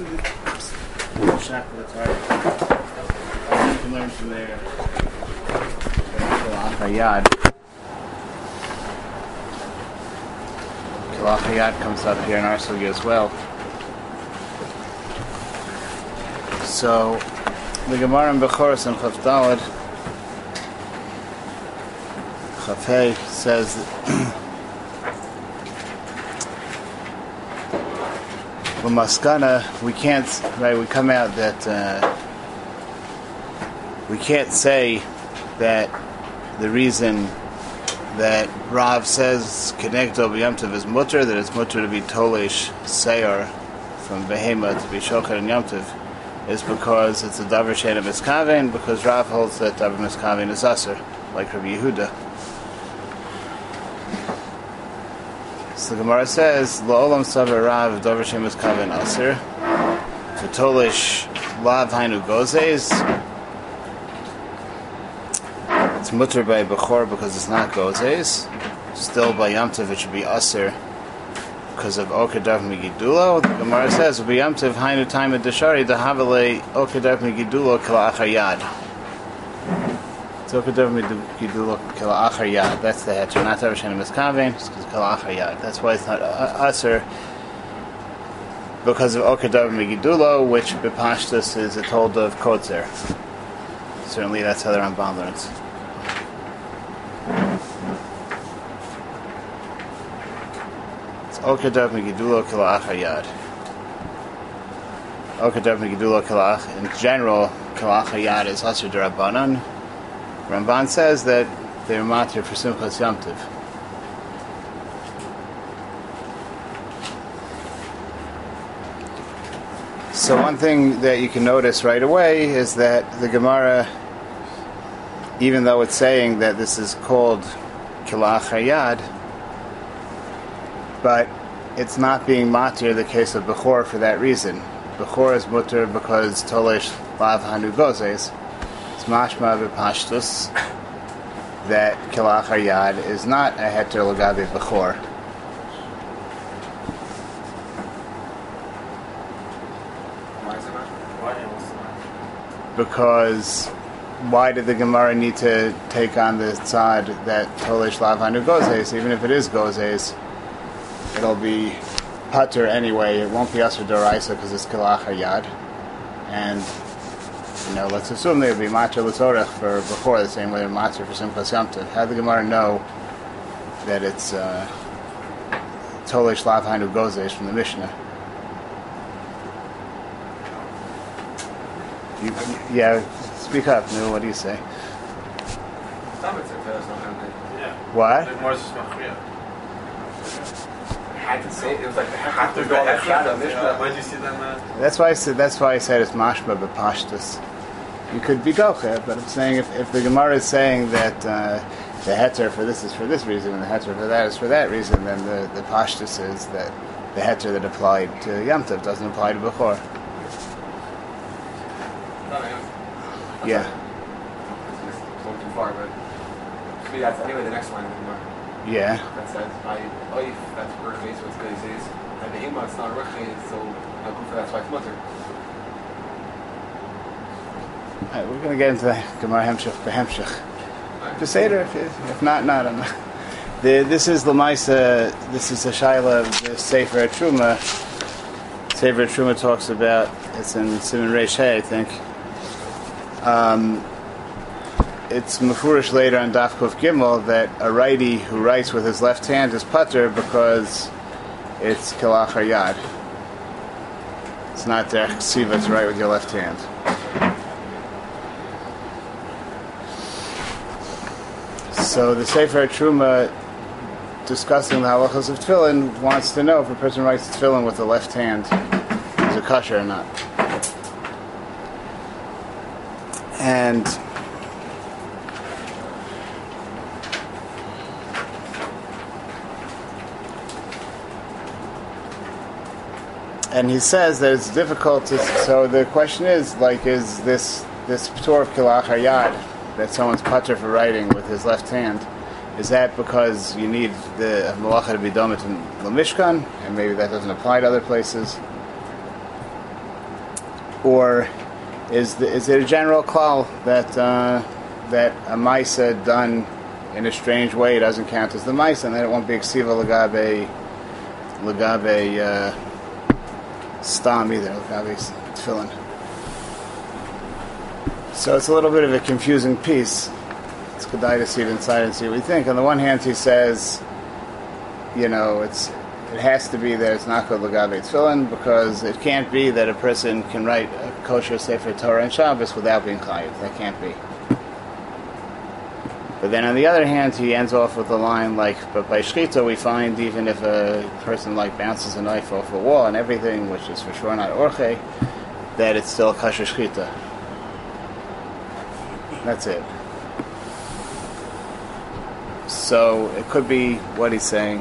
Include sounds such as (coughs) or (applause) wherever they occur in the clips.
is the. You can learn from there. Kilach Hayad. Kilach comes up here in our sugi as well. So, the Gemara in Bechoros and Chav Dalad, Chafei says Maskana, we can't, right, we come out that uh, we can't say that the reason that Rav says Kenegdo Yamtiv is mutter, that it's mutter to be Tolish Seir from Behema to be Shokar and Yamtiv, is because it's a Davar Shein of because Rav holds that Davar Miskaven is Aser, like Rabbi Yehuda. The Gemara says, "La'olam savar rav dover shemus kaven aser." To tolish lav hainu gozes. It's mutter by bechor because it's not gozes. Still by yamtiv it should be aser because of okadav migidulo. The Gemara says, "Be yamtiv hainu time at deshari dahavale okadav migidulo kala achayad." That's the heter, not Avashanim is Kavein, it's because Kalachar That's why it's not uh, uh, Aser, because of Okadav Megidulo, which Bepashtus is a told of Kotzer. Certainly that's how the Ramban learns. It's Okadav Megidulo Kalachar Yad. Okadav Megidulo Kalach, in general, Kalachar Yad is Aser Darabanan. Ramban says that they're matir for Simchas Yamtiv. So one thing that you can notice right away is that the Gemara, even though it's saying that this is called Kilach Hayad, but it's not being matir the case of Bechor for that reason. Bechor is mutter because Tolish Lav Hanu Gozes. It's mashma b'pashtus that kilach hayad is not a heter lagabe b'chor. Because why did the Gemara need to take on the side that Tolish Lavanu Gozes? Even if it is Gozes, it'll be Pater anyway. It won't be Asr Doraisa because it's Kilach Hayad. And you know, let's assume they would be matzah l'tzorech for before the same way they're matzah for simchas yomtiv. How did the Gemara know that it's uh, totally shlav hainu gozesh from the Mishnah? You, yeah, speak up. No, what do you say? What? (laughs) That's why I said. That's why I said it's mashma b'pashtus you could be goche, but I'm saying if, if the Gemara is saying that uh, the heter for this is for this reason and the heter for that is for that reason, then the, the pashtus is that the heter that applied to Yamtiv doesn't apply to Bechor. Yeah. too far, but me that's anyway the next line Yeah. That says by oif, that's rukhe, so it's good says, and the ima it's not rukhe, so I'll go for that's why it's mutter. Right, we're going to get into the Gemara Hemshech Behemshech. It, if, if not, not. I'm. The, this is Lamaisa, this is a Shaila of the Sefer Truma. Sefer Truma talks about, it's in Simon Reish I think. Um, it's Mefurish later on Dafkov Gimel that a righty who writes with his left hand is putter because it's Kilach Yad. It's not Derech Siva to write with your left hand. So the Sefer Truma, discussing the halachas of tefillin, wants to know if a person writes tefillin with the left hand, is it kosher or not. And and he says that it's difficult to. So the question is, like, is this this p'tor of kilach hayad that someone's putter for writing with his left hand, is that because you need the malacha to be done in the Mishkan, and maybe that doesn't apply to other places? or is the, is it a general call that uh, that a misa done in a strange way doesn't count as the misa, and then it won't be ksiva legabe legabe uh, stam either legabe tefillin. So it's a little bit of a confusing piece. It's good to see it inside and see what we think. On the one hand, he says, you know, it's it has to be that it's not called legabe tefillin because it can't be that a person can write a kosher sefer Torah and Shabbos without being chayiv. That can't be. But then on the other hand, he ends off with a line like, but by shchita we find even if a person like bounces a knife off a wall and everything, which is for sure not orche, that it's still kosher shchita. That's it. So it could be what he's saying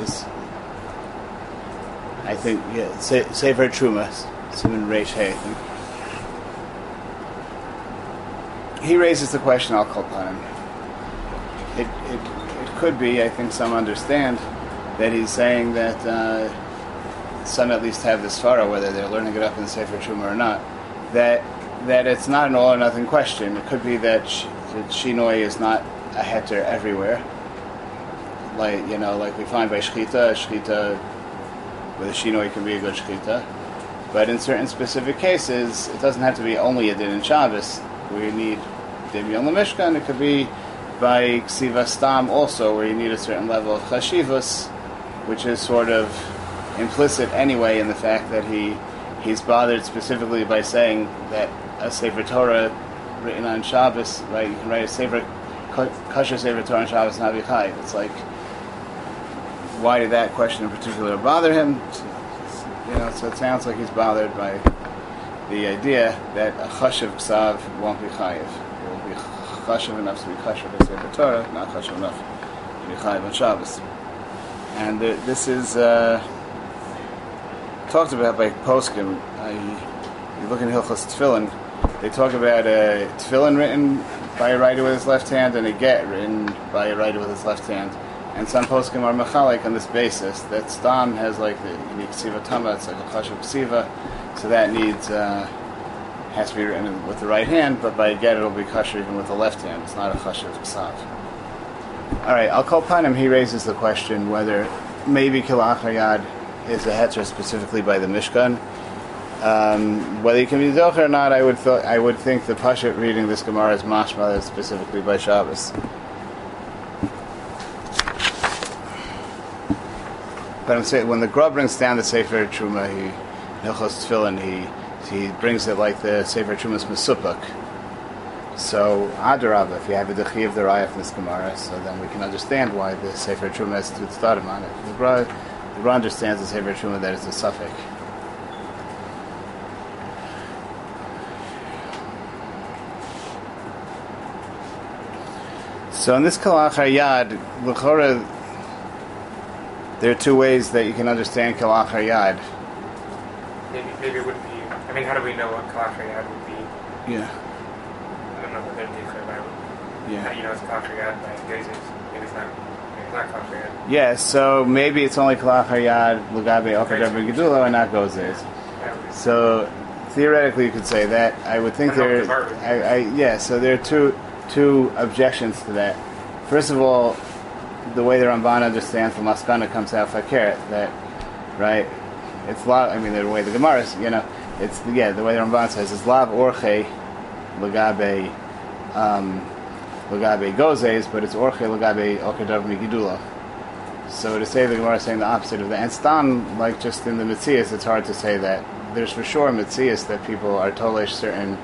is, I think, yeah, Sefer Truma, Simon Reish. He raises the question, I'll call upon him. It, it, it could be, I think some understand, that he's saying that uh, some at least have this fara, whether they're learning it up in Sefer Truma or not, that that it's not an all or nothing question. It could be that, sh- that shinoi is not a heter everywhere. Like you know, like we find by shchita, shchita with a shinoi can be a good shchita. But in certain specific cases, it doesn't have to be only a din in Shabbos. We need on the Mishkan. It could be by ksiva stam also, where you need a certain level of chashivas, which is sort of implicit anyway in the fact that he he's bothered specifically by saying that a Sefer Torah written on Shabbos, right? You can write a Sefer kosher Sefer Torah on Shabbos and Avichai. It's like, why did that question in particular bother him? You know, so it sounds like he's bothered by the idea that a chashav ksav won't be chayiv. It will be chashav enough to be kosher by Sefer Torah, not chashav enough to be chayiv on Shabbos. And this is uh, talked about by poskim. Uh, you look in Hilchos Tefillin, they talk about a tefillin written by a writer with his left hand and a get written by a writer with his left hand. And some poskim are mechalik on this basis that stam has like the unique tama, it's like a chashav ksiva, so that needs uh, has to be written with the right hand, but by a get it'll be kosher even with the left hand. It's not a chashav ksav. All right, I'll call upon. He raises the question whether maybe kilachayad is a heter specifically by the Mishkan. Um, whether you can be zocher or not, I would th- I would think the Pashat reading this Gemara is mashma specifically by Shabbos. But I'm saying when the Gra brings down the Sefer Truma, he Hilchos Tefillin, he he brings it like the Sefer Truma's Mesupuk. So Adarabah, if you have a dechi of the Raya from this Gemara, so then we can understand why the Sefer Truma has to start on it. The Gra, the Gra understands the Sefer Truma that it's a suffix. So in this Kalach Hayad, L'chora, there are two ways that you can understand Kalach Hayad. Maybe, maybe it would be. I mean, how do we know what Kalach Hayad would be? Yeah, I don't know what they're doing by. How do you know it's Kalach Hayad by Gezes? Maybe it's not. Maybe it's not Kalach Hayad. Yeah, so maybe it's only Kalach Hayad, Lugabe, Okadabe, Gedulo, and not Gozes. That would be- So theoretically, you could say that. I would think there. what the bar I, I, yeah. So there are two two objections to that. First of all, the way the Ramban understands the Maskana comes out fakir that right. It's lav. I mean, the way the Gemara is, you know, it's yeah. The way the Ramban says it's lav orche legabe um, legabe gozes, but it's orche legabe okadav migidula. So to say the Gemara is saying the opposite of that, and stam, like just in the Mitzias, it's hard to say that. There's for sure Mitzias that people are tolish certain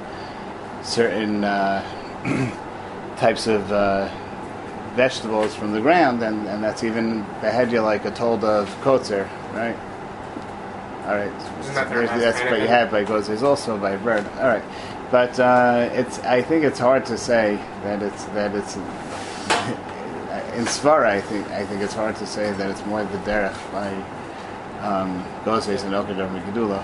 certain uh, (clears throat) types of uh, vegetables from the ground, and, and that's even behedya like a told of kotzer, right? All right, Isn't that that's what you have by gozers, also by bird. All right, but uh, it's I think it's hard to say that it's that it's (laughs) in Svara. I think I think it's hard to say that it's more the derech by um, and okadar mikadula.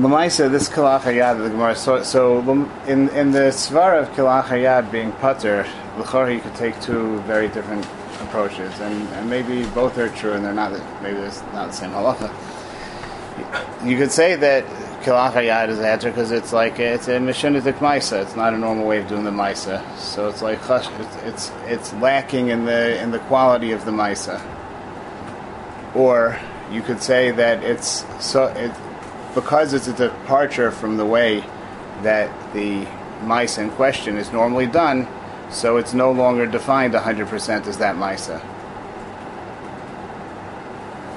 Lamaisa, this Kalach Hayad, the Gemara. So, so in in the Svara of Kalach Hayad being putter, l'chor you could take two very different approaches, and, and maybe both are true, and they're not. Maybe it's not the same halacha. You could say that kilach hayad is a heter because it's like it's a mishunitik maisa. It's not a normal way of doing the maisa. So it's like it's, it's it's lacking in the in the quality of the maisa. Or you could say that it's so it because it's a departure from the way that the mice in question is normally done, so it's no longer defined 100% as that misa.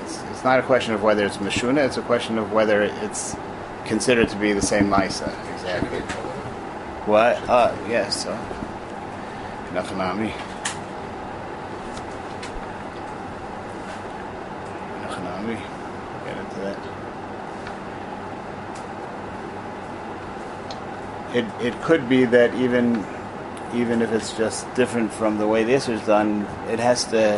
It's, it's not a question of whether it's mashuna, it's a question of whether it's considered to be the same misa. Exactly. What? Uh, yes, so. Nachanami. Nachanami. Get into that. It, it could be that even even if it's just different from the way this is done, it has to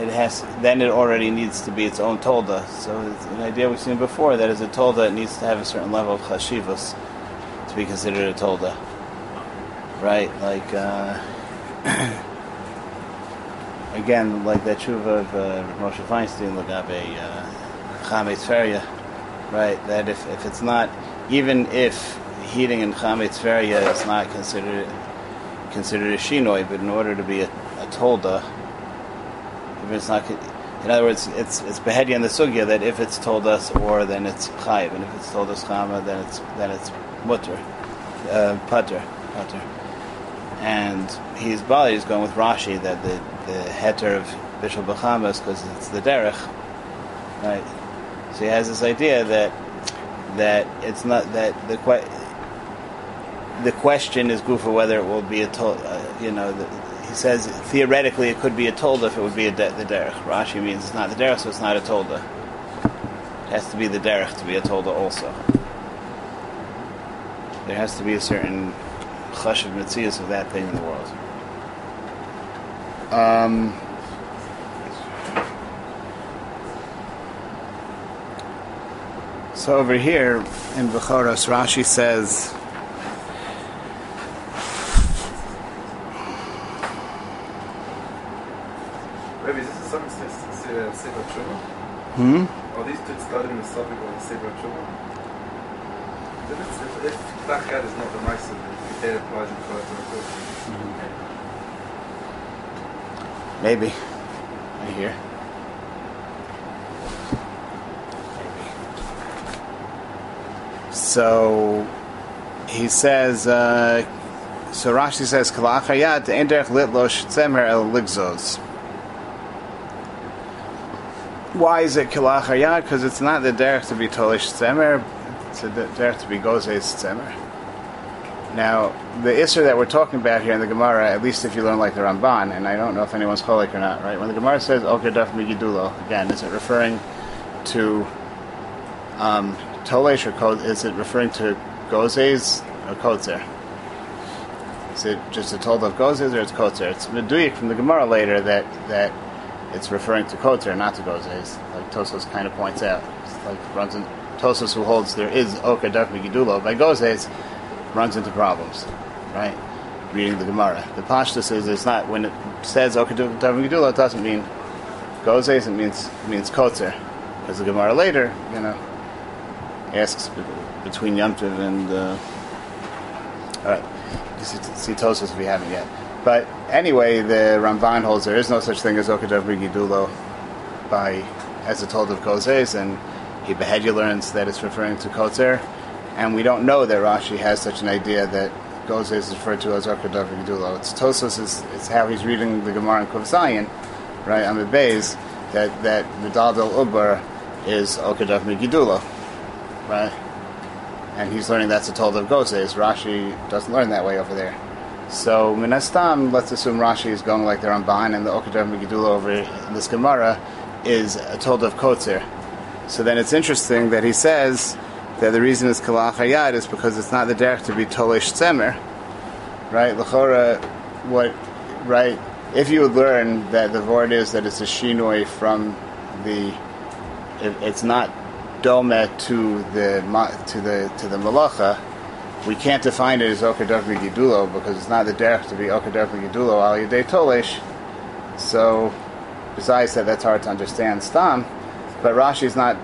it has then it already needs to be its own tolda. So it's an idea we've seen before that as a tolda it needs to have a certain level of chashivas to be considered a tolda. Right, like uh, (coughs) again, like that tshuva of uh, Moshe Feinstein Lagabe uh, Chametz Feria, right? That if, if it's not even if heating in chametz feria is not considered considered a shinoi, but in order to be a, a tolda, if it's not, in other words, it's it's behedi in the sugya that if it's told us or then it's chayiv, and if it's told us chama, then it's then it's mutter, uh, putter, putter. And he's Bali is going with Rashi that the the heter of Bishop Bahamas because it's the derech, right? So he has this idea that that it's not that the the question is gufa whether it will be a tol. Uh, you know, the, he says theoretically it could be a tolda if it would be a de- the derech. Rashi means it's not the derech, so it's not a tolda. It has to be the derech to be a tolda also. There has to be a certain chush of mitzias of that thing in the world. Um, so over here in Bechoros, Rashi says. Maybe this is something to Sefer Tshuva. Hmm? Are these two studying the subject of the Sefer Tshuva? Then it's, if, if Tachad is not the Maisa, then it applies in Torah to the Torah. Maybe. I hear. Maybe. So he says. Uh, so Rashi says, "Kalachayat enderech litlosh tzemer el ligzos." Why is it kilachayat? Because it's not the derech to be tolish tzemer; it's the derech to be gozes tzemer. Now, the Isser that we're talking about here in the Gemara, at least if you learn like the Ramban, and I don't know if anyone's cholik or not, right? When the Gemara says Oker Daf Migidulo, again, is it referring to um, Tolesh or? Is it referring to Gozes or Kotzer? Is it just a told of Gozes or it's Kotzer? It's Meduyik from the Gemara later that, that it's referring to Kotzer, not to Gozes, like Tosfos kind of points out. It's like runs in, Tosfos who holds there is Oker Daf Migidulo. By Gozes, runs into problems, right? Reading the Gemara. The Pashta says it's not when it says Okaduv Gedula, it doesn't mean Gozes, it means means Kotzer. Because the Gemara later, you know, asks between Yom Tov and uh, all right, see, see if we haven't yet. But anyway, the Ramban holds there is no such thing as Okadav Gidulo by as it told of Gozes, and he Behedia learns that it's referring to Kotzer, and we don't know that Rashi has such an idea that Gozes is referred to as Okadav Gidulo. It's Tosfos is how he's reading the Gemara in Kuf right on the base that that Vidal del Uber is Okadav Gidulo, right? And he's learning that's a told of Gozes. Rashi doesn't learn that way over there. So Minastam, let's assume Rashi is going like the Ramban and the Okadav Megidula over in this Gemara is a told of Kotzer. So then it's interesting that he says that the reason is Kalach Hayad is because it's not the derech to be Tolish Tzemer, right? Lachora, what, right? If you would learn that the word is that it's a shinoi from the, it, it's not dome to the to the to the malacha, we can't define it as Okadav Gidulo because it's not the derech to be Okadav Gidulo al Yedei Tolish. So, besides that, that's hard to understand. Stam, but Rashi's not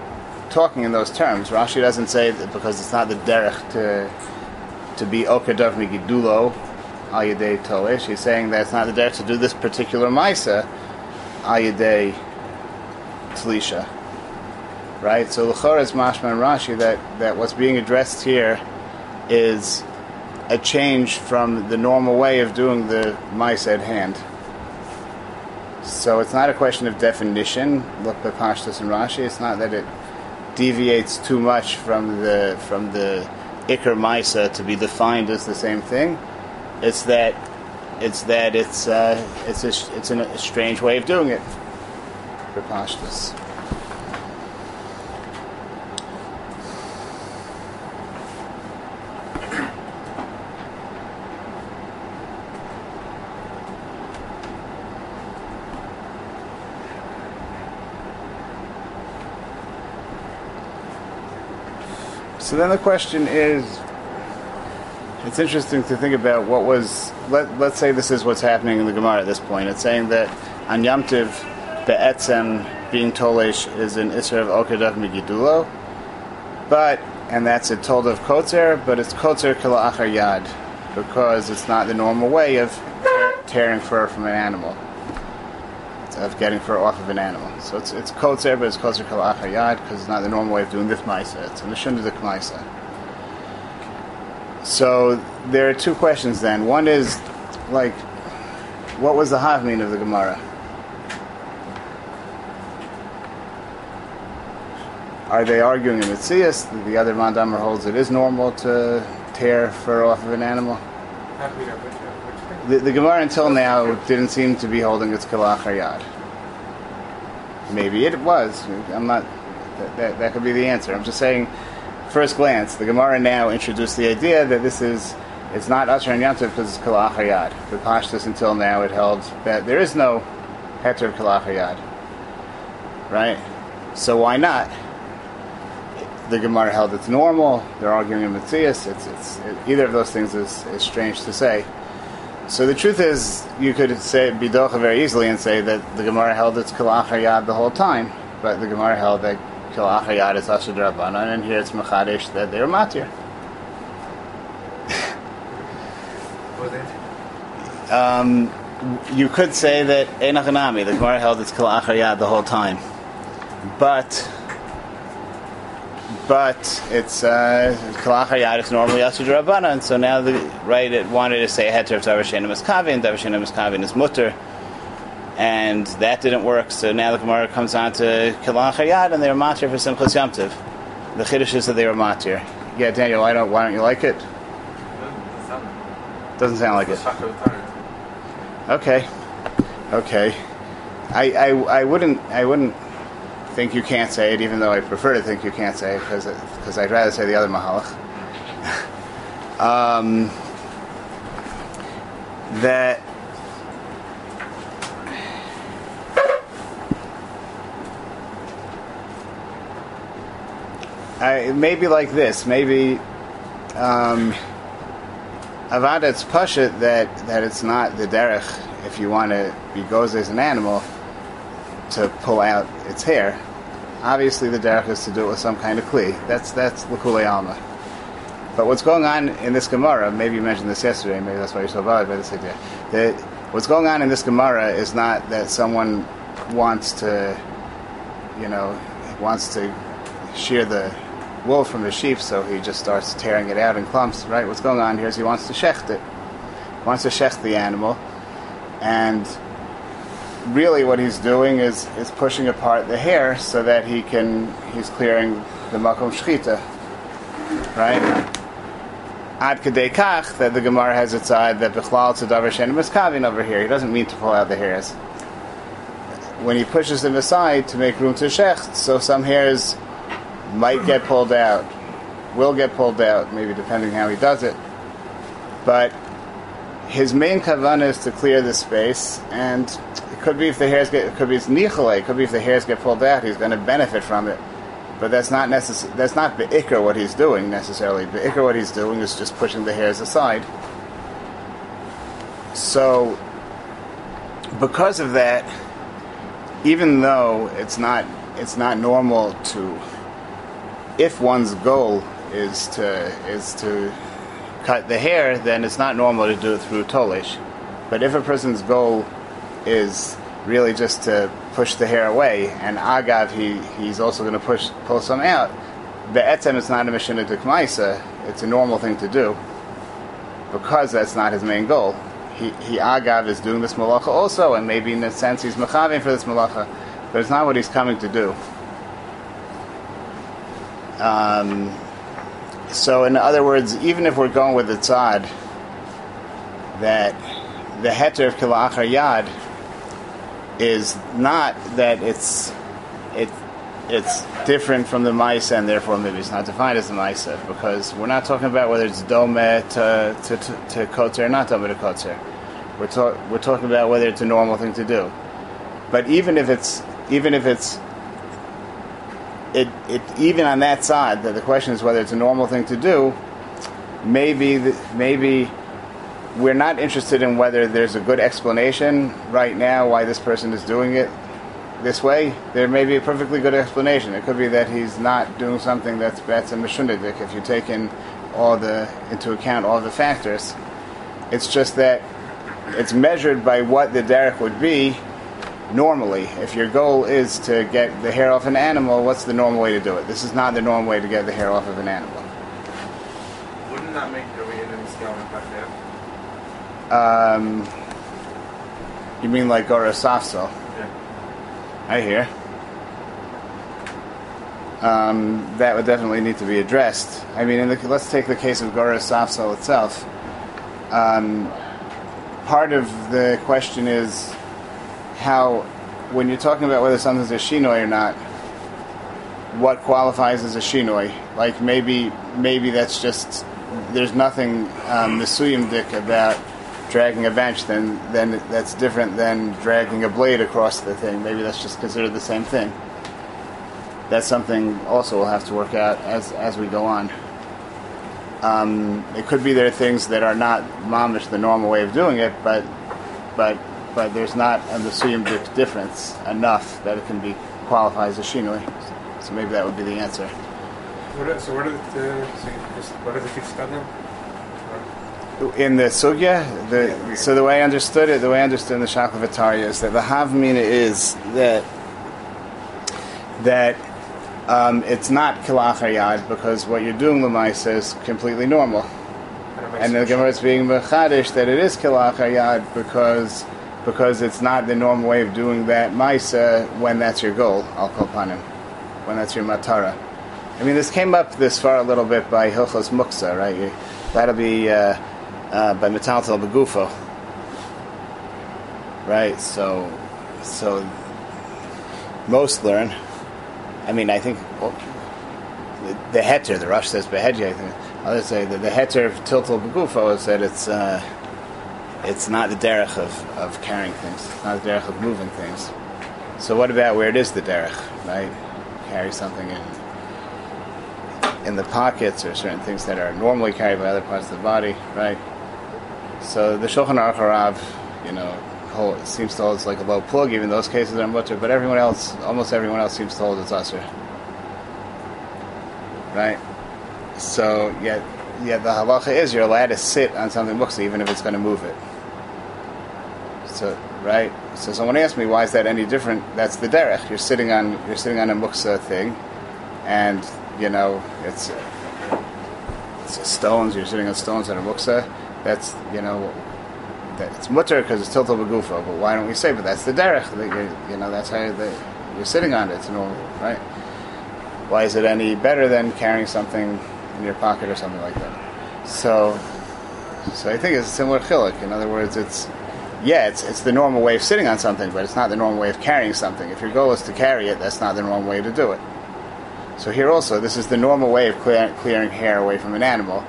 talking in those terms. Rashi doesn't say that because it's not the derech to to be okadav migidulo al yedei tolesh. He's saying that it's not the derech to do this particular ma'isa al tlisha. Right. So l'chor is mashma Rashi that that what's being addressed here is a change from the normal way of doing the mice at hand. So it's not a question of definition. Look at Pashtus and Rashi. It's not that it deviates too much from the from the Iker Maisa to be defined as the same thing. It's that it's that it's uh, it's a, it's a strange way of doing it. For So then the question is it's interesting to think about what was let, let's say this is what's happening in the Gemara at this point. It's saying that on Yom Tiv, Be'etzem being Tolesh is an Isra of Okadav Migidulo, but and that's a told of Kotzer, but it's Kotzer Achar Yad, because it's not the normal way of tearing fur from an animal of getting fur off of an animal. So it's it's kotzer, but it's kol achayad because it's not the normal way of doing this ma'isa. It's a mishun the ma'isa. So there are two questions then. One is like, what was the havmin of the Gemara? Are they arguing in Mitzias? The other Mandamer holds it is normal to tear fur off of an animal. The, the Gemara until now didn't seem to be holding its kalach hayad. Maybe it was. I'm not. That, that, that could be the answer. I'm just saying. First glance, the Gemara now introduced the idea that this is it's not Asher and Yantiv because it's kalach hayad. The Pashtus until now it held that there is no heter kalach hayad. Right. So why not? The Gemara held it's normal. They're arguing in Mitzias. It's, it's it, either of those things is, is strange to say. So the truth is, you could say bidocha very easily and say that the Gemara held it's kalach hayad the whole time, but the Gemara held that kalach hayad is asher drabanan, and here it's machadish that they're matir. Um, you could say that enachanami, the Gemara held it's kalach hayad the whole time, but but it's uh, kalach is normally asher drabanan, and so now the right it wanted to say heter of davashenim is kavin, davashenim is kavin is mutter. And that didn't work, so now the Gemara comes on to Kalach Hayad, and they're matir for Simchas Yomtiv. The Chiddush is that they were matir. Yeah, Daniel, why don't why don't you like it? Doesn't sound like it. Okay, okay. I, I, I wouldn't I wouldn't think you can't say it, even though I prefer to think you can't say it because I'd rather say the other mahalach. (laughs) um, that I, maybe like this. Maybe um, Avada it's pashut that that it's not the derech if you want to be goes as an animal to pull out its hair. Obviously, the derech is to do it with some kind of kli. That's that's l'kulei alma. But what's going on in this Gemara? Maybe you mentioned this yesterday. Maybe that's why you're so bothered by this idea. That what's going on in this Gemara is not that someone wants to, you know, wants to shear the wool from the sheep, so he just starts tearing it out in clumps. Right? What's going on here is he wants to shecht it. He wants to shecht the animal, and really what he's doing is, is pushing apart the hair so that he can he's clearing the makom shchita, right? Ad kadei kach that the Gemara has its eye that bichlal tzadavar shenim miskavin over here. He doesn't mean to pull out the hairs. When he pushes them aside to make room to shecht, so some hairs might get pulled out, will get pulled out, maybe depending how he does it. But his main kavanah is to clear the space, and it could be if the hairs get, it could be it's it could be if the hairs get pulled out, he's going to benefit from it. But that's not necess- That's not beikar what he's doing necessarily. Beikar what he's doing is just pushing the hairs aside. So, because of that, even though it's not it's not normal to if one's goal is to is to cut the hair, then it's not normal to do it through tolish. But if a person's goal is really just to push the hair away, and agav he he's also going to push pull some out. Be'etzem it's not a mission to kmaisa. It's a normal thing to do because that's not his main goal. He, he agav is doing this malacha also, and maybe in a sense he's mechavim for this malacha, but it's not what he's coming to do. Um, so, in other words, even if we're going with the tzad, that the heter of kilachar yad is not that it's it it's different from the Maisa and therefore maybe it's not defined as the Maisa because we're not talking about whether it's Dome to, to, to, to Kotzer or not Dome to Kotzer. We're, talk, we're talking about whether it's a normal thing to do. But even if it's even if it's it, it even on that side that the question is whether it's a normal thing to do, maybe the, maybe we're not interested in whether there's a good explanation right now why this person is doing it this way. There may be a perfectly good explanation. It could be that he's not doing something that's that's a mishundadik if you take in all the into account all the factors. It's just that it's measured by what the derech would be normally. If your goal is to get the hair off an animal, what's the normal way to do it? This is not the normal way to get the hair off of an animal. Wouldn't that make the way in the scale back there? Um, you mean like Safso? Yeah. I hear. Um, that would definitely need to be addressed. I mean, in the, let's take the case of Gora Safsal itself. Um, part of the question is how, when you're talking about whether something's a shinoi or not, what qualifies as a shinoi? Like maybe, maybe that's just there's nothing um, dik about dragging a bench. Then, then that's different than dragging a blade across the thing. Maybe that's just considered the same thing. That's something also we'll have to work out as as we go on. Um, it could be there are things that are not mamish the normal way of doing it, but but but there's not a mesuyim difference enough that it can be qualified as a shinoi. So maybe that would be the answer. What are, so what are the, so what are the two stadim? In the sugya, the so the way I understood it, the way I understood in the Shaklavataria is that the havmina is that that um, it's not kilachar yad because what you're doing lemaisa is completely normal, and the Gemara is being mechadish that it is kilachar yad because because it's not the normal way of doing that maisa when that's your goal. Upon him when that's your matara. I mean, this came up this far a little bit by Hilchos Muksa, right? You, that'll be uh, uh, by Metaltal Begufo, right? So, so most learn. I mean, I think well, the, the heter, the Rush says behedya. I think others say that the heter of Tiltal Begufo is that it's uh, it's not the derech of, of carrying things, it's not the derech of moving things. So, what about where it is the derech, right? Carry something in in the pockets or certain things that are normally carried by other parts of the body, right? So the Shulchan Aruch Harav, you know, hold, seems to hold it's like a low plug. Even those cases are mutter, but everyone else, almost everyone else, seems to hold it's usher, right? So yet, yet the halacha is you're allowed to sit on something even if it's going to move it. So right. So someone asked me why is that any different? That's the derech. You're sitting on you're sitting on a muksa thing, and you know, it's, it's stones. You're sitting on stones on a muksa. That's you know, that it's mutter because it's tiltal begufa. But why don't we say? But that's the derech. That you know, that's how the, you're sitting on it. It's normal, right? Why is it any better than carrying something in your pocket or something like that? So, so I think it's a similar chilik. In other words, it's yeah, it's it's the normal way of sitting on something, but it's not the normal way of carrying something. If your goal is to carry it, that's not the normal way to do it. So here also, this is the normal way of clear, clearing hair away from an animal,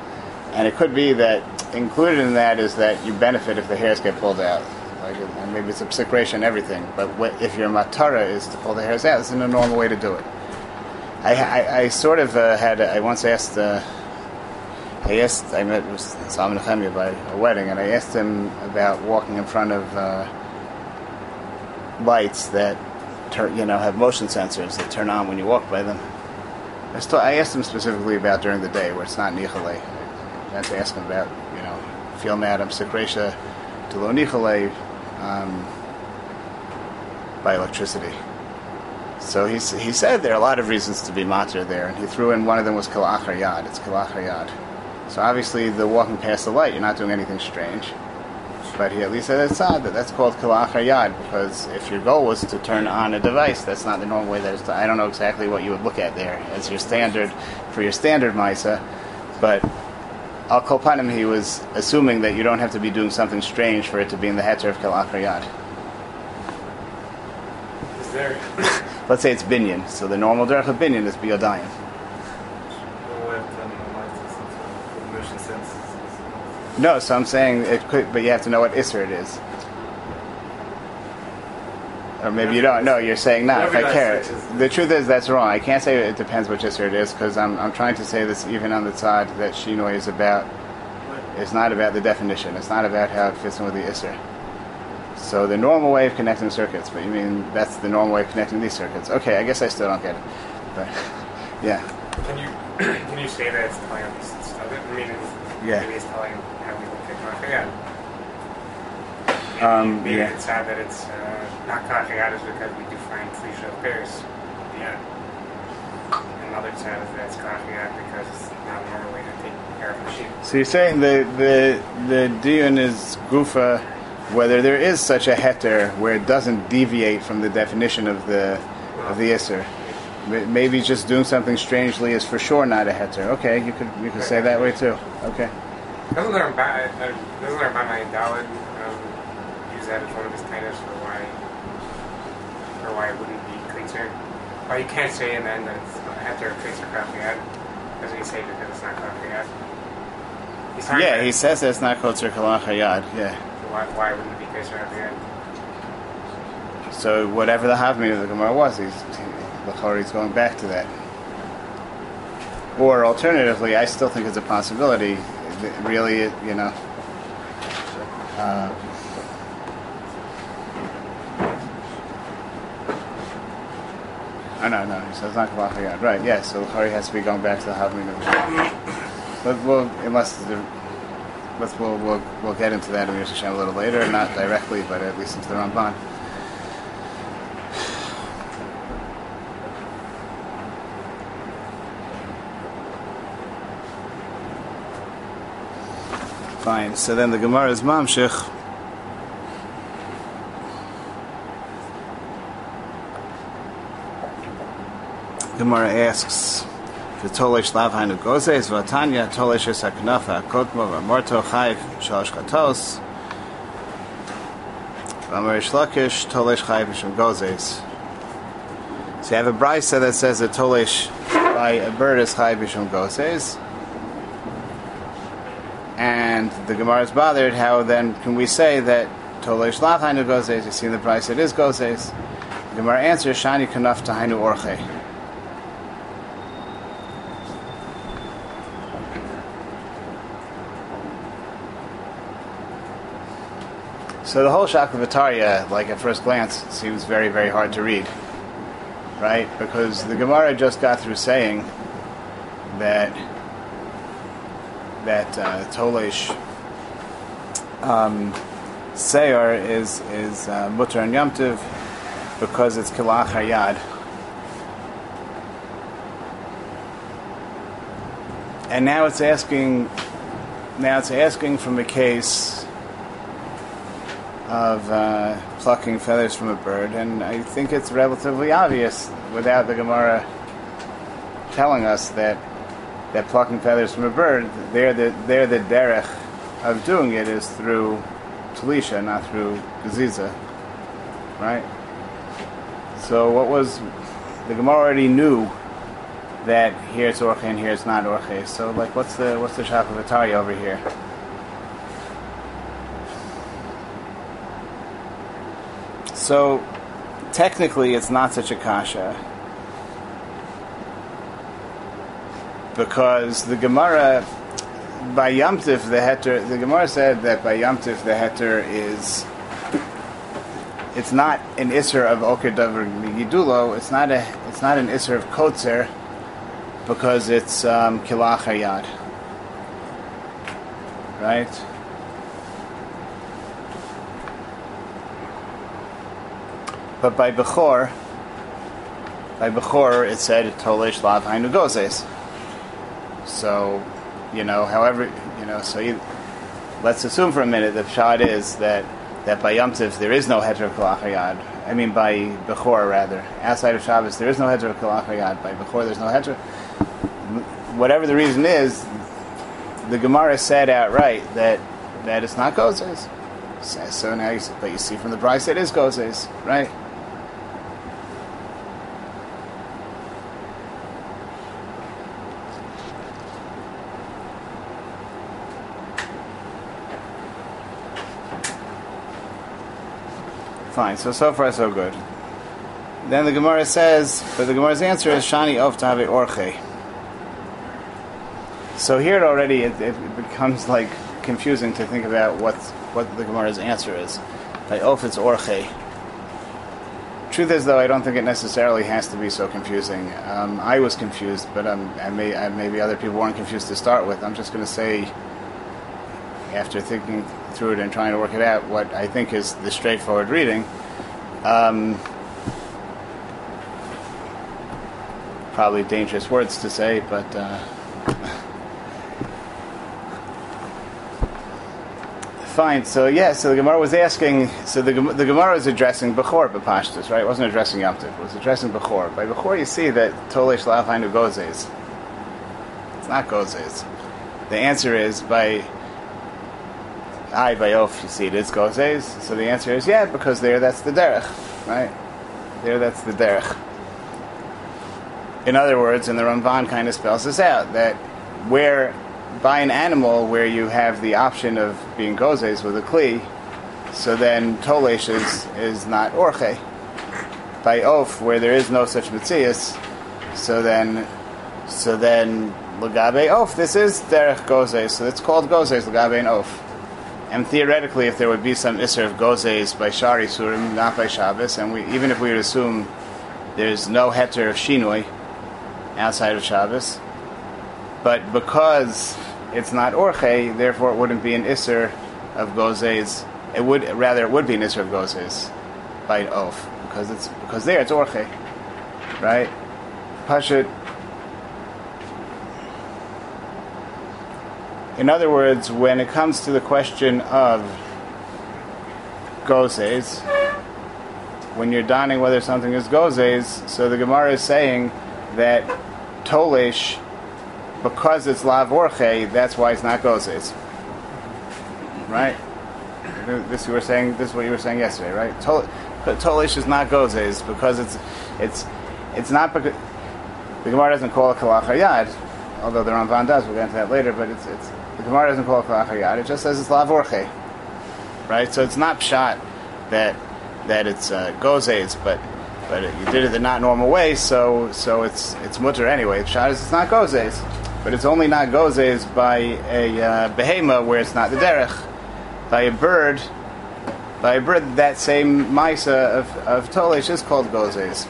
and it could be that included in that is that you benefit if the hairs get pulled out. Like, and maybe it's a psicration, everything. But wh- if your matara is to pull the hairs out, is a normal way to do it. I, I, I sort of uh, had I once asked. Uh, I asked I met with Zalman Nechemia by a wedding, and I asked him about walking in front of uh, lights that turn, you know have motion sensors that turn on when you walk by them I, I asked him specifically about during the day where it's not nichale. I had to ask him about, you know, feel madam secretia to lo um, by electricity. So he, he said there are a lot of reasons to be matter there, and he threw in one of them was kalachar yad. It's kalachar yad. So obviously, the walking past the light, you're not doing anything strange. But he at least said it's odd that that's called kalachar yad because if your goal was to turn on a device, that's not the normal way that it's done. I don't know exactly what you would look at there as your standard for your standard misa, but al kolpanim he was assuming that you don't have to be doing something strange for it to be in the heter of kalachar yad. Is there (coughs) Let's say it's binyan, so the normal derech of binyan is biyodayim. No way of telling the light or some sort of motion senses. No, so I'm saying it could, but you have to know what isser it is. Or maybe you don't. No, you're saying not. If I care. The truth is that's wrong. I can't say it depends which isser it is because I'm, I'm trying to say this even on the side that shinoi is about. It's not about the definition. It's not about how it fits in with the isser. So the normal way of connecting circuits, but you mean that's the normal way of connecting these circuits? Okay, I guess I still don't get it. But (laughs) yeah, Can you (clears throat) can you say that it's telling us? I mean, it's, Yeah. maybe it's telling how we look at Kachayat. Maybe, Um, maybe yeah. it's sad that it's uh, not Kachayat is because we define Felicia of Paris. Yeah. Another sad is that it's Kachayat because it's not a normal way to take care of the sheep. So you're saying the the the dion is gufa, whether there is such a heter where it doesn't deviate from the definition of the of the isser. M- Maybe just doing something strangely is for sure not a heter. Okay, you could you could say that way too. Okay. Doesn't learn by uh, doesn't learn by my Dalit um, use that as one of his titles for why for why it wouldn't be Kreitzer. Why you can't say and then that it's after Kreitzer Kafiyat. Doesn't he say because it's not? He's talking Yeah, he says that's not kotzer kalach hayad. Yeah. so why, why wouldn't it be Kreitzer Kafiyat? So whatever the havmin of the Gemara was, he's the Chori's going back to that. Or alternatively, I still think it's a possibility. Really, you know. Uh, Oh, no, no, he says not Hayad. Right, yeah, so Chori has to be going back to the Havmin But we'll, unless the, we'll, we'll, we'll get into that in Rosh Hashanah a little later, not directly, but at least into the Ramban. So then the Gemara is Mamshich. Gemara asks, "V'tolesh lavhainu gozes v'atanya tolesh es haknafa kotmo v'morto chayv shalosh chatos v'amar shlakish tolesh chayv mishum gozes." So you have a brisa that says that tolesh by a bird is chayv mishum gozes. And the Gemara is bothered. How then can we say that Tolesh Lav Hainu Gozes? You see in the price it is Gozes. The Gemara answers Shani Kanaf Tahainu Orche. So the whole Shaklavataria, like at first glance, seems very, very hard to read. Right? Because the Gemara just got through saying that that uh, Tolesh um, Seir is is uh, Mutter and Yamtiv because it's Kilach Hayad. And now it's asking now it's asking from a case of uh, plucking feathers from a bird, and I think it's relatively obvious without the Gemara telling us that that plucking feathers from a bird, they're the they're the derech of doing it is through talisha, not through gaziza, right? So what was the Gemara already knew that here it's orche and here it's not orche. So like, what's the what's the shakavatari over here? So technically, it's not such a kasha. Because the Gemara by Yamtiv the heter the Gemara said that by Yamtiv the heter is it's not an isser of Oker Davar Yidulo, it's not a it's not an isser of Kotzer, because it's um, kilach hayad. Right? But by Bechor, by Bechor, it said Tolish Lav Hainu Gozes. So, you know, however, you know, so you, let's assume for a minute the shot is that that by Yom Tiv there is no heter kalachayad. I mean by Bechor rather. Outside of Shabbos there is no heter kalachayad. By Bechor there's no heter. Whatever the reason is, the Gemara said outright that that it's not gozes. So now, you, but you see from the price it is gozes, right? Fine. So so far so good. Then the Gemara says, but the Gemara's answer is Shani of Tave Orche. So here already it, it, becomes like confusing to think about what what the Gemara's answer is. Like Of it's Orche. Truth is, though, I don't think it necessarily has to be so confusing. Um, I was confused, but um, I may, I, maybe other people weren't confused to start with. I'm just going to say, after thinking through it and trying to work it out, what I think is the straightforward reading. Um, probably dangerous words to say, but uh, (laughs) fine. So yeah, so the Gemara was asking. So the the Gemara is addressing Bechor Bepashtus, right? It wasn't addressing Yom Tov. It was addressing Bechor. By Bechor, you see that Tolesh Lav Hainu Gozes. It's not Gozes. The answer is by I by off, you see it is gozes. So the answer is yeah, because there that's the derech, right? There that's the derech. In other words, and the Ramban kind of spells this out that where by an animal where you have the option of being gozes with a kli, so then tolesh is, is not orche. By oaf, where there is no such mitzias, so then so then lagabe oaf, this is derech gozes, so it's called gozes lagabe and oaf. And theoretically, if there would be some Isser of Gozes by Shari Surim, not by Shabbos, and we, even if we would assume there's no Heter of Shinoi outside of Shabbos, but because it's not Orche, therefore it wouldn't be an Isser of Gozes. It would rather it would be an Isser of Gozes by Oaf because it's because there it's Orche, right? Pashut In other words, when it comes to the question of gozes, when you're donning whether something is gozes, so the Gemara is saying that tolish, because it's lav orche, that's why it's not gozes. Right? This you were saying. This is what you were saying yesterday, right? Tolish is not gozes because it's it's it's not because the Gemara doesn't call it kalachayad, although the Ramban does. We'll get into that later. But it's it's the Gemara doesn't call it Kalachayad, it just says it's Lavorche. Right? So it's not shot that that it's uh, Gozes, but but you did it the not normal way, so so it's it's mutter anyway. Shot is it's not Gozes. But it's only not Gozes by a uh, behema where it's not the derech. By a bird, by a bird, that same Maisa of, of Tolish is called Gozes.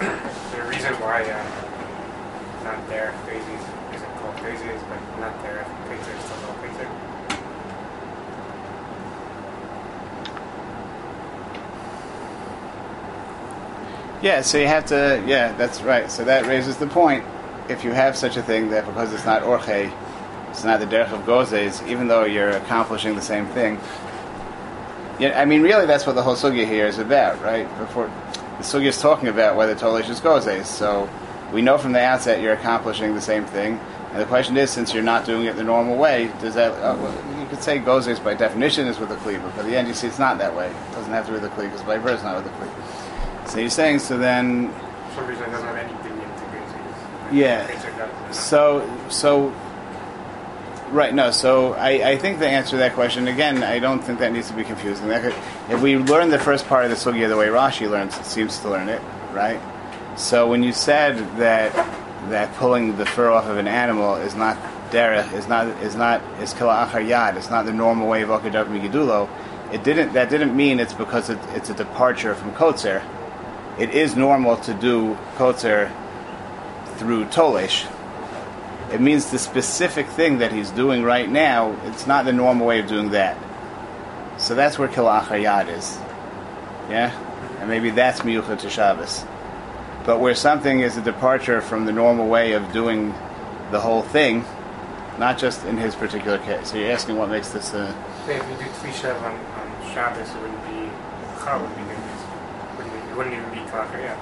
The reason why uh, not there phases but not phases is still called phaser. Yeah, so you have to. Yeah, that's right. So that raises the point. If you have such a thing, that because it's not orche, it's not the derech of gozes, even though you're accomplishing the same thing. Yeah, I mean, really, that's what the whole sugya here is about, right? Before the sugya is talking about whether tolish is gozes. So we know from the outset you're accomplishing the same thing. And the question is, since you're not doing it the normal way, does that, uh, well, you could say gozes by definition is with a cleaver, but the end you see it's not that way. It doesn't have to be with a cleaver, because by verse not with a cleaver. So you're saying, so then. For some reason, it doesn't have anything into Yeah. So, so, right, no, so I, I think the answer to that question, again, I don't think that needs to be confusing. That could, if we learn the first part of the sugya the way Rashi learns, seems to learn it, right? So when you said that that pulling the fur off of an animal is not derech, is not is not is kila achar yad, it's not the normal way of okadav migidulo. It didn't. That didn't mean it's because it, it's a departure from kotzer. it is normal to do kotzer through tolesh. It means the specific thing that he's doing right now, it's not the normal way of doing that. So that's where kilachayad is. Yeah? And maybe that's miyucha to Shabbos. But where something is a departure from the normal way of doing the whole thing, not just in his particular case. So you're asking what makes this a. Say if you do Tlisha on, on Shabbos, it wouldn't be Chal would be. Wouldn't it, wouldn't even be Kalachayat.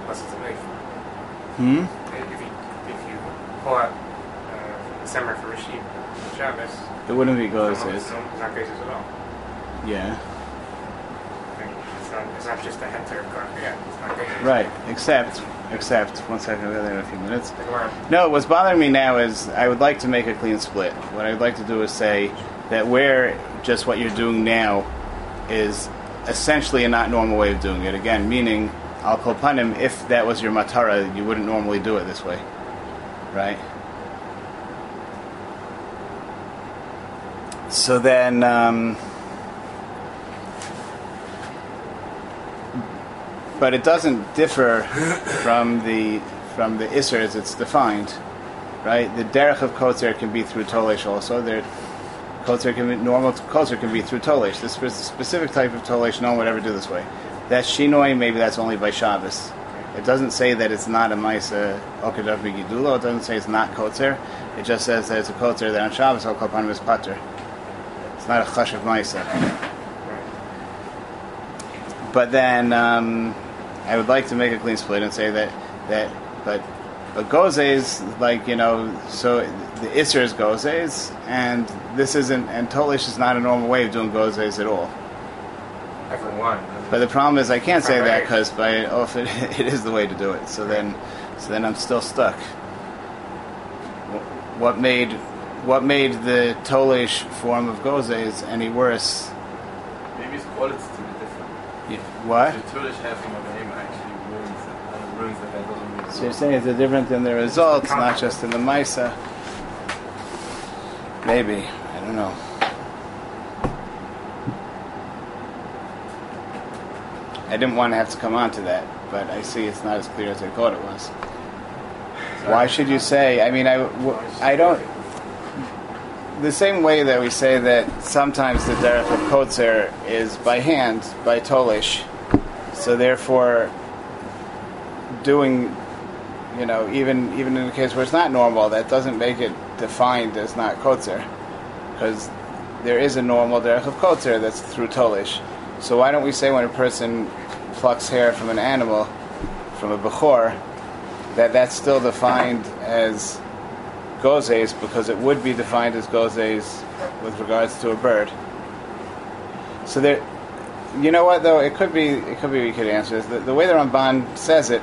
Unless it's a knife. Hmm? If you if you pull out uh, the Semer for Rashid on Shabbos, It wouldn't be it's goes not- is. it's not- it's at all. Yeah. And It's not, just a heter of Kalachayat. It's not Geizes. Right. Except, except, one second, we'll be there in a few minutes. No, what's bothering me now is I would like to make a clean split. What I'd like to do is say that where just what you're doing now is essentially a not normal way of doing it. Again, meaning al kolpanim, if that was your matara, you wouldn't normally do it this way, right? So then, um, but it doesn't differ from the from the isser as it's defined, right? The derech of kotzer can be through tolesh also. There, kotzer can be normal. Kotzer can be through tolesh. This spe- specific type of tolesh, no one would ever do this way. That shinoi, maybe that's only by Shabbos. It doesn't say that it's not a maisa okadav gidulo. It doesn't say it's not kotzer. It just says that it's a kotzer that on Shabbos al kolpanim is pater. It's not a chashav maisa. But then um, I would like to make a clean split and say that that but but gozes like you know so the isser is gozes and this isn't and tolish is not a normal way of doing gozes at all. I for one. But the problem is I can't say that because by oh, it, (laughs) it is the way to do it. So then so then I'm still stuck. What made what made the tolish form of gozes any worse? Maybe his quality is to be different. Y- What? The Tulish having of him actually ruins it. And it ruins that that doesn't really So you're saying it's different in the results, not just in the Misa. Maybe. I don't know. I didn't want to have to come on to that, but I see it's not as clear as I thought it was. Why should you say? I mean, I, w- I don't. The same way that we say that sometimes the derech of kotzer is by hand, by tolish, so therefore doing you know, even even in the case where it's not normal, that doesn't make it defined as not kotzer, because there is a normal derech of kotzer that's through tolish. So why don't we say when a person plucks hair from an animal, from a bechor, that that's still defined as gozes because it would be defined as gozes with regards to a bird. So there, you know what though? It could be. It could be. We could answer this. The, the way the Ramban says it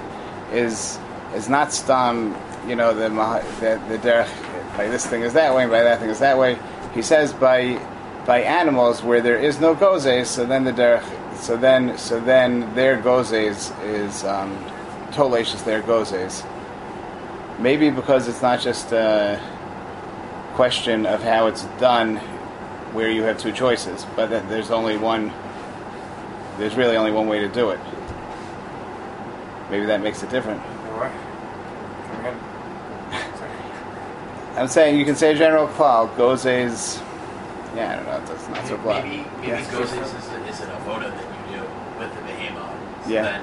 is is not stam. You know the the, the derech by this thing is that way, and by that thing is that way. He says by by animals where there is no gozes. So then the derech. So then so then their gozes is um, is their gozes. Maybe because it's not just a question of how it's done, where you have two choices, but that there's only one there's really only one way to do it. Maybe that makes it different. What? Come again. Sorry. I'm saying you can say general klal, gozes. Yeah, I don't know. That's not so blah. Maybe, maybe Yeah. gozes is, a, is an avoda that you do with the behemoth. So Yeah. Then,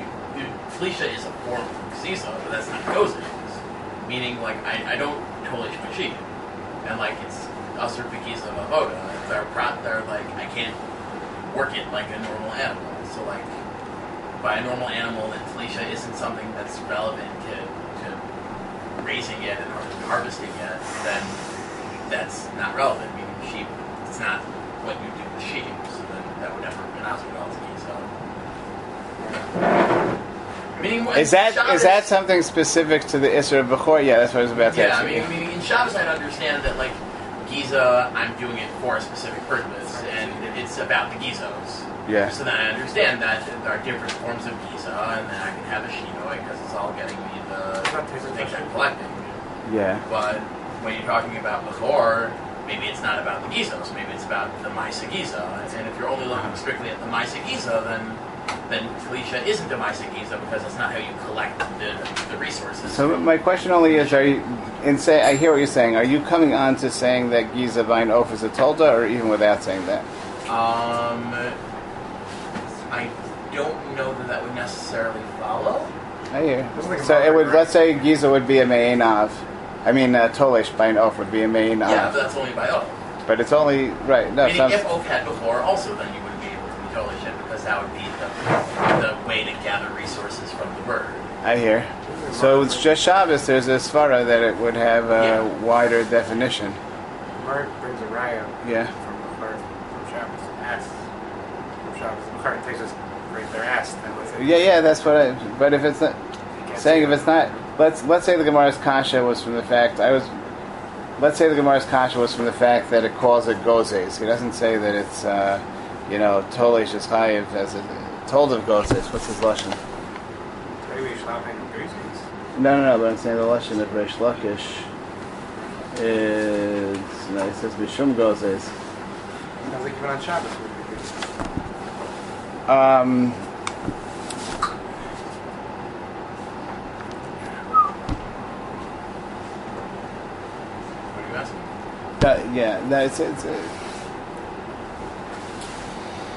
you, you, Felicia is a form of Xisa, but that's not gozes. Meaning, like, I, I don't totally sheep. And, like, it's usher pekiza of avoda. They're, pro- they're like, I can't work it like a normal animal. So, like, by a normal animal, then Felicia isn't something that's relevant raising it and harvesting it, then that's not relevant. Meaning sheep, it's not what you do with sheep, so then that would never be an obstacle so. Meaning, Is that Shabbos- is that something specific to the Isra of Bechor? Yeah, that's what I was about to Yeah, ask I mean, I mean, in Shabbos, I'd understand that, like, Giza, I'm doing it for a specific purpose, and it's about the Gizos. Yeah. So then I understand that there are different forms of Giza, and then I can have a Shinoi because it's all getting me the things I'm collecting. Yeah. But when you're talking about Bechor, maybe it's not about the Gizos, maybe it's about the Maisa Giza. And if you're only looking strictly at the Maisa Giza, then then Felicia isn't a Misa Giza because that's not how you collect the, the resources. So my question only is: Are you in say? I hear what you're saying. Are you coming on to saying that Giza Vine Oaf is a Tolda, or even without saying that? Um, I don't know that that would necessarily follow. I hear. So it would. Let's say Giza would be a Me'enav. I mean, uh, Tolesh by an Oaf would be a Me'enav. Yeah, but that's only by oath. But it's only right. No, Meaning, some, if Oath had before, also then you wouldn't be able to be totally shit because that would be the, the way to gather resources from the bird. I hear. So it's just Shabbos. There's a svara that it would have a Yeah. wider definition. Mark brings a raya Yeah. from Machar from Shabbos. Asked Machar takes us right. Asked. And. Yeah, yeah. That's what I. But if it's not saying if it's not, let's let's say the Gemara's kasha was from the fact I was. Let's say the Gemara's kasha was from the fact that it calls it gozes. He doesn't say that it's, uh, you know, tolesh is chayiv as it told of gozes. What's his lashon? Maybe we should not make greasings. No, no, no. But I'm saying the lashon of Reish Lakish is no. He says bishum gozes. Sounds like even on Shabbos would be greasings. Um, What are you asking? that, yeah, that's it's, it's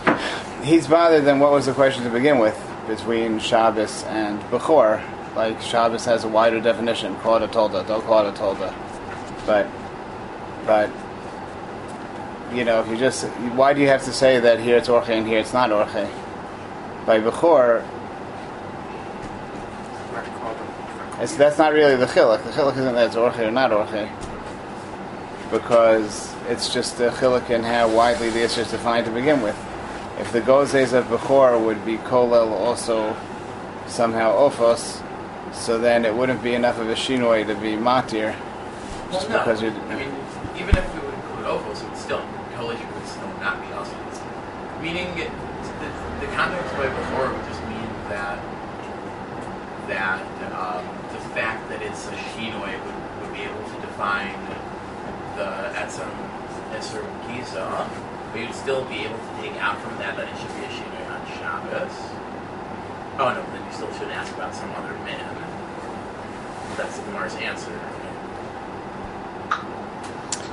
uh, he's bothered. Then what was the question to begin with between Shabbos and Bechor? Like Shabbos has a wider definition. Call it a tolda. Don't call it a tolda. But, but. You know, if you just, why do you have to say that here it's orche and here it's not orche? By Bechor, Not called them. It's, that's not really the chiluk. The chiluk isn't that it's orche or not orche, because it's just the chiluk in how widely the issue is defined to begin with. If the gozes of Bechor would be kolel also somehow ophos, so then it wouldn't be enough of a shinoi to be matir. Just Well, no. because you, I mean, even if we would include Ophos, it would still, totally would still not be awesome. Meaning, it, the, the context way before would just mean that that um, the fact that it's a Shinoi would, would be able to define the Etzem Esser Giza, but you'd still be able to take out from that that it should be a Shinoi on Shabbos. Oh no, then you still should ask about some other man. That's the Gemara's answer.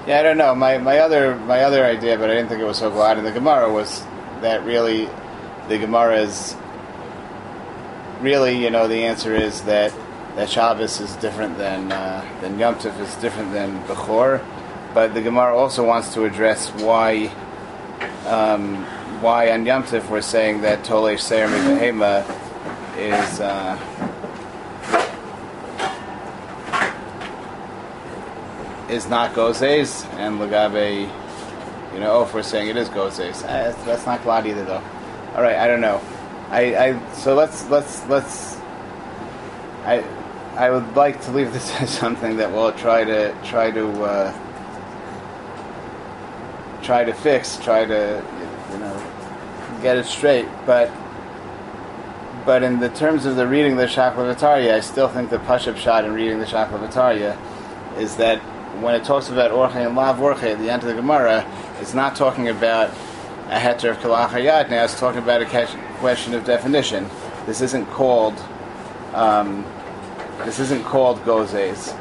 Yeah, I don't know. My my other my other idea, but I didn't think it was so glad in the Gemara was that really the Gemara is really, you know, the answer is that that Shabbos is different than uh, than Yom Tov is different than Bechor, but the Gemara also wants to address why um, why on Yom Tov we're saying that Tolesh Seir Mibahema is. Uh, is not gozes, and Lagabe, you know, if we're saying it is gozes, eh, that's, not glad either, though. All right, I don't know. I, I so let's let's let's. I I would like to leave this (laughs) as something that we'll try to try to uh, try to fix, try to you know get it straight, but. But in the terms of the reading the Shaklavatariya, I still think the Pashup shot in reading the Shaklavatariya is that when it talks about Orche and Lav Orche at the end of the Gemara, it's not talking about a heter of Kalachayat now, it's talking about a question of definition. This isn't called, um, this isn't called Gozes,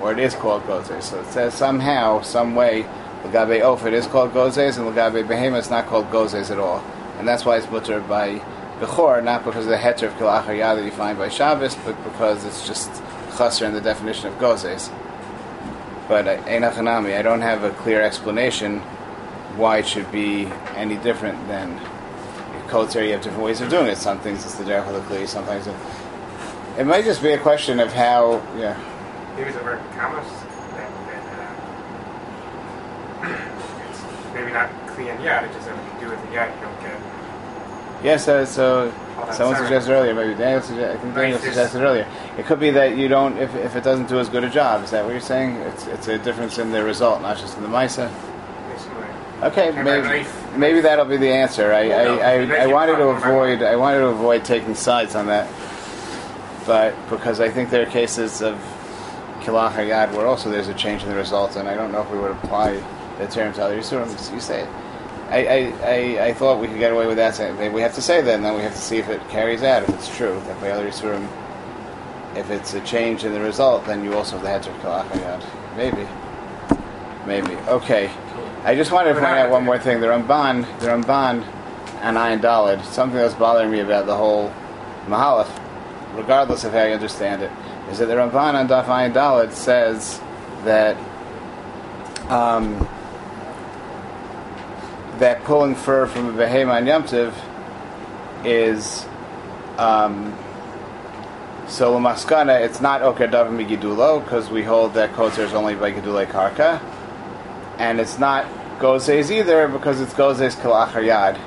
or it is called Gozes. So it says somehow, some way, Lagabe Ofer is called Gozes, and Lagabe Behema is not called Gozes at all. And that's why it's mutter by Bechor, not because of the heter of Kalachayat that you find by Shabbos, but because it's just chaser in the definition of Gozes but Einachanami, I don't have a clear explanation why it should be any different than Kotzer. You have different ways of doing it. Some things it's the Derech Halakli, sometimes it, it might just be a question of how, yeah. Maybe it's over commas. Uh, (clears throat) it's maybe not clean yet. It's just that when you do it the yet, you don't get Yeah, so, so that someone suggested earlier, maybe Daniel suggested, I think Daniel suggested earlier, it could be that you don't, if, if it doesn't do as good a job, is that what you're saying? It's, it's a difference in the result, not just in the Misa. Okay, maybe, maybe that'll be the answer. I, I, I, I wanted to avoid I wanted to avoid taking sides on that, but because I think there are cases of kilach hayad where also there's a change in the result, and I don't know if we would apply the you sort of you say it. I, I, I, thought we could get away with that. Maybe we have to say that, and then we have to see if it carries out, if it's true. That by other Yisurim, if it's a change in the result, then you also have the heter kalachayad. Maybe. Maybe. Okay. I just wanted to point out one more thing. The Ramban, the Ramban, and Ayin Dalid, something that's bothering me about the whole Mahalach, regardless of how you understand it, is that the Ramban on Daf Ayin Dalid says that um, that pulling fur from a behema on Yom Tiv is um, so Lamaskana, it's not Oker Davim Gidulo because we hold that Kotzer is only by Gedule Karka, and it's not Gozes either because it's Gozes Kalachar Yad.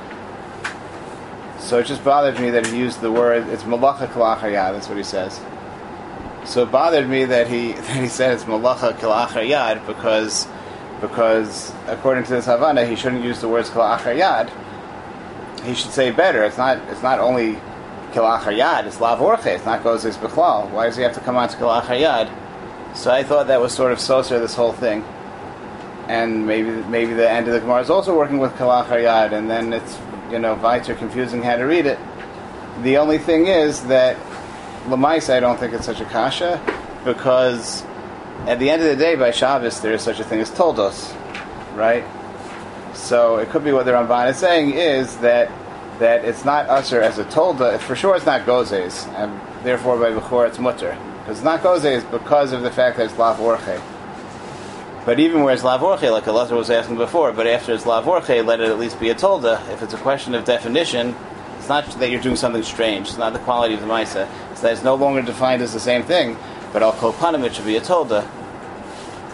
So it just bothered me that he used the word, it's Malacha Kalachar Yad, that's what he says. So it bothered me that he (laughs) that he said it's Malacha Kalachar Yad because because according to this Havana he shouldn't use the words Kalachar Yad. He should say better. It's not it's not only Kalachar Yad, it's Lav Orche, it's not Gozes Bechlal. Why does he have to come on to Kalachar Yad? So I thought that was sort of Soser, this whole thing. And maybe maybe the end of the Gemara is also working with Kalachar Yad, and then it's, you know, Weiter confusing how to read it. The only thing is that Lamais, I don't think it's such a kasha, because at the end of the day, by Shabbos, there is such a thing as Toldos, right? So it could be what the Ramban is saying is that that it's not usher as a tolda. For sure, it's not gozes, and therefore by bechor it's mutter. Because it's not gozes because of the fact that it's lav orche. But even where it's lav orche, like Elazar was asking before, but after it's lav orche, let it at least be a tolda. If it's a question of definition, it's not that you're doing something strange. It's not the quality of the Maisa. It's that it's no longer defined as the same thing, but kolpanim it should be a tolda.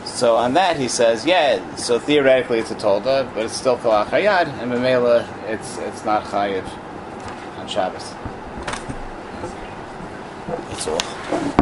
So on that he says, yeah. So theoretically it's a tolda, but it's still hayad, and memela it's it's not chayiv on Shabbos. That's all.